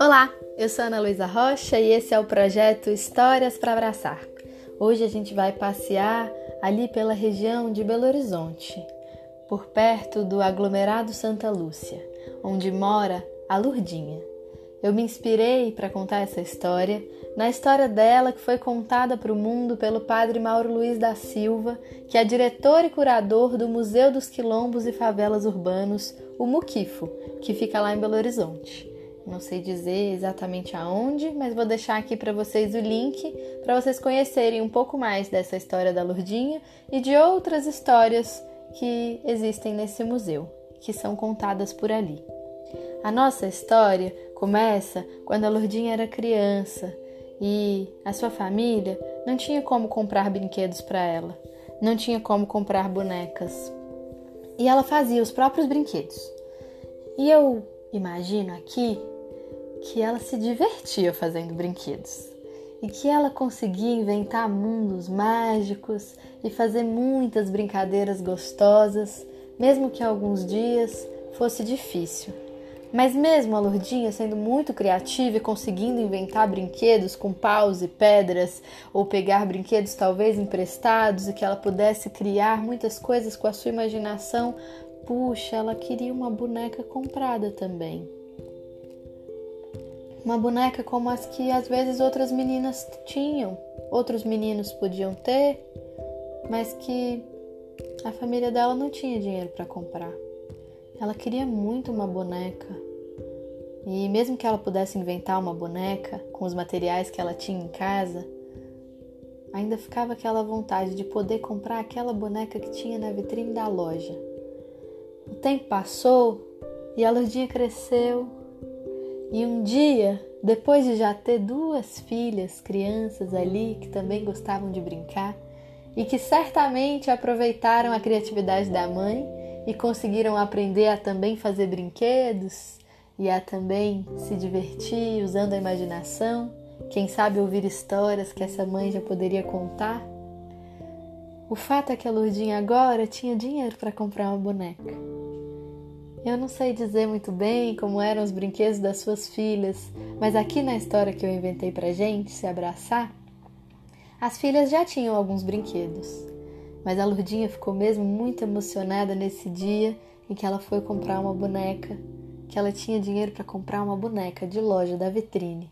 Olá, eu sou Ana Luísa Rocha e esse é o projeto Histórias para Abraçar. Hoje a gente vai passear ali pela região de Belo Horizonte, por perto do aglomerado Santa Lúcia, onde mora a Lurdinha. Eu me inspirei para contar essa história na história dela que foi contada para o mundo pelo padre Mauro Luiz da Silva, que é diretor e curador do Museu dos Quilombos e Favelas Urbanos, o Muquifo, que fica lá em Belo Horizonte. Não sei dizer exatamente aonde, mas vou deixar aqui para vocês o link para vocês conhecerem um pouco mais dessa história da Lurdinha e de outras histórias que existem nesse museu, que são contadas por ali. A nossa história começa quando a Lourdinha era criança e a sua família não tinha como comprar brinquedos para ela, não tinha como comprar bonecas. E ela fazia os próprios brinquedos. E eu imagino aqui que ela se divertia fazendo brinquedos e que ela conseguia inventar mundos mágicos e fazer muitas brincadeiras gostosas, mesmo que alguns dias fosse difícil. Mas mesmo a Lourdinha sendo muito criativa e conseguindo inventar brinquedos com paus e pedras, ou pegar brinquedos talvez emprestados e que ela pudesse criar muitas coisas com a sua imaginação, puxa, ela queria uma boneca comprada também. Uma boneca como as que às vezes outras meninas tinham, outros meninos podiam ter, mas que a família dela não tinha dinheiro para comprar. Ela queria muito uma boneca. E mesmo que ela pudesse inventar uma boneca com os materiais que ela tinha em casa, ainda ficava aquela vontade de poder comprar aquela boneca que tinha na vitrine da loja. O tempo passou e a Lourdinha cresceu. E um dia, depois de já ter duas filhas, crianças ali que também gostavam de brincar e que certamente aproveitaram a criatividade da mãe, e conseguiram aprender a também fazer brinquedos e a também se divertir usando a imaginação, quem sabe ouvir histórias que essa mãe já poderia contar. O fato é que a Lourdinha agora tinha dinheiro para comprar uma boneca. Eu não sei dizer muito bem como eram os brinquedos das suas filhas, mas aqui na história que eu inventei pra gente, se abraçar, as filhas já tinham alguns brinquedos. Mas a Lurdinha ficou mesmo muito emocionada nesse dia em que ela foi comprar uma boneca, que ela tinha dinheiro para comprar uma boneca de loja da vitrine.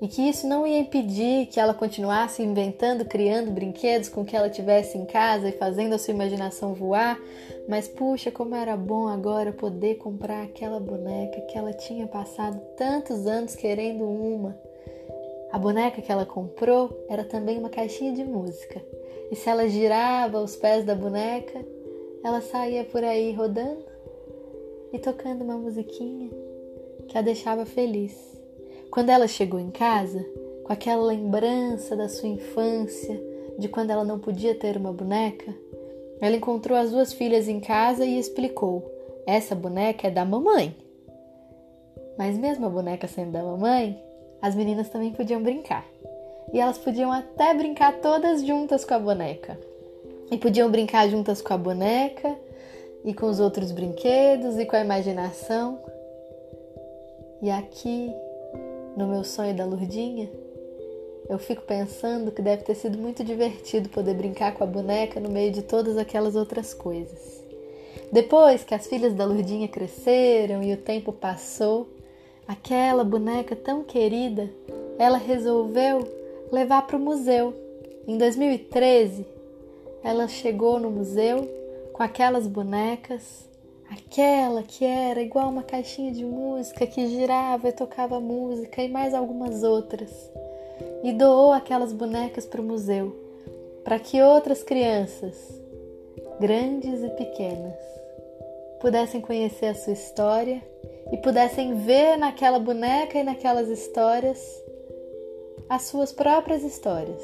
E que isso não ia impedir que ela continuasse inventando, criando brinquedos com que ela tivesse em casa e fazendo a sua imaginação voar, mas puxa, como era bom agora poder comprar aquela boneca que ela tinha passado tantos anos querendo uma. A boneca que ela comprou era também uma caixinha de música e se ela girava os pés da boneca, ela saía por aí rodando e tocando uma musiquinha que a deixava feliz. Quando ela chegou em casa, com aquela lembrança da sua infância, de quando ela não podia ter uma boneca, ela encontrou as duas filhas em casa e explicou: essa boneca é da mamãe. Mas mesmo a boneca sendo da mamãe, as meninas também podiam brincar e elas podiam até brincar todas juntas com a boneca. E podiam brincar juntas com a boneca e com os outros brinquedos e com a imaginação. E aqui, no meu sonho da Lurdinha, eu fico pensando que deve ter sido muito divertido poder brincar com a boneca no meio de todas aquelas outras coisas. Depois que as filhas da Lurdinha cresceram e o tempo passou, aquela boneca tão querida, ela resolveu levar para o museu. Em 2013, ela chegou no museu com aquelas bonecas, aquela que era igual uma caixinha de música que girava e tocava música e mais algumas outras, e doou aquelas bonecas para o museu, para que outras crianças, grandes e pequenas, pudessem conhecer a sua história e pudessem ver naquela boneca e naquelas histórias as suas próprias histórias,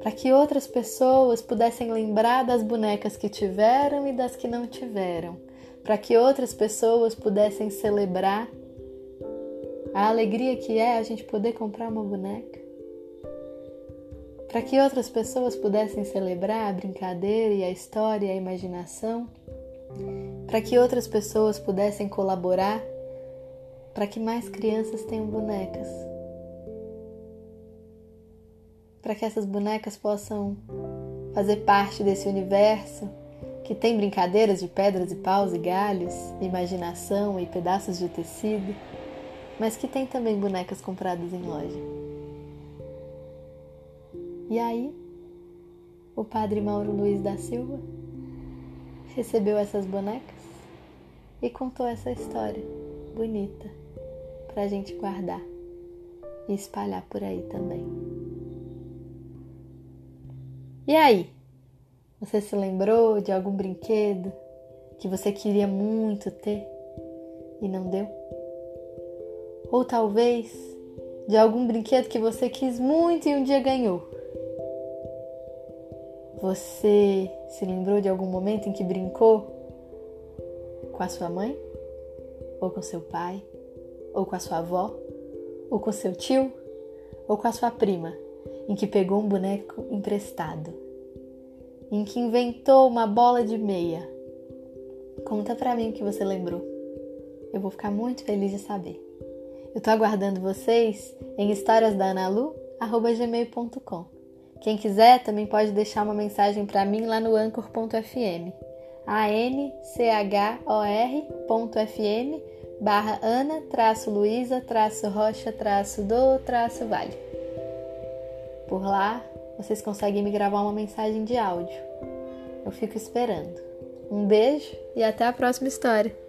para que outras pessoas pudessem lembrar das bonecas que tiveram e das que não tiveram, para que outras pessoas pudessem celebrar a alegria que é a gente poder comprar uma boneca, para que outras pessoas pudessem celebrar a brincadeira e a história e a imaginação, para que outras pessoas pudessem colaborar para que mais crianças tenham bonecas, para que essas bonecas possam fazer parte desse universo que tem brincadeiras de pedras e paus e galhos, imaginação e pedaços de tecido, mas que tem também bonecas compradas em loja. E aí, o padre Mauro Luiz da Silva recebeu essas bonecas e contou essa história bonita para a gente guardar e espalhar por aí também. E aí? Você se lembrou de algum brinquedo que você queria muito ter e não deu? Ou talvez de algum brinquedo que você quis muito e um dia ganhou? Você se lembrou de algum momento em que brincou com a sua mãe? Ou com seu pai? Ou com a sua avó? Ou com seu tio? Ou com a sua prima, em que pegou um boneco emprestado? em que inventou uma bola de meia. Conta pra mim o que você lembrou. Eu vou ficar muito feliz de saber. Eu tô aguardando vocês em historiasdanalu@gmail.com. Quem quiser também pode deixar uma mensagem para mim lá no anchor.fm. a n c h o barra ana traço luísa traço rocha traço do traço vale. Por lá vocês conseguem me gravar uma mensagem de áudio. Eu fico esperando. Um beijo e até a próxima história.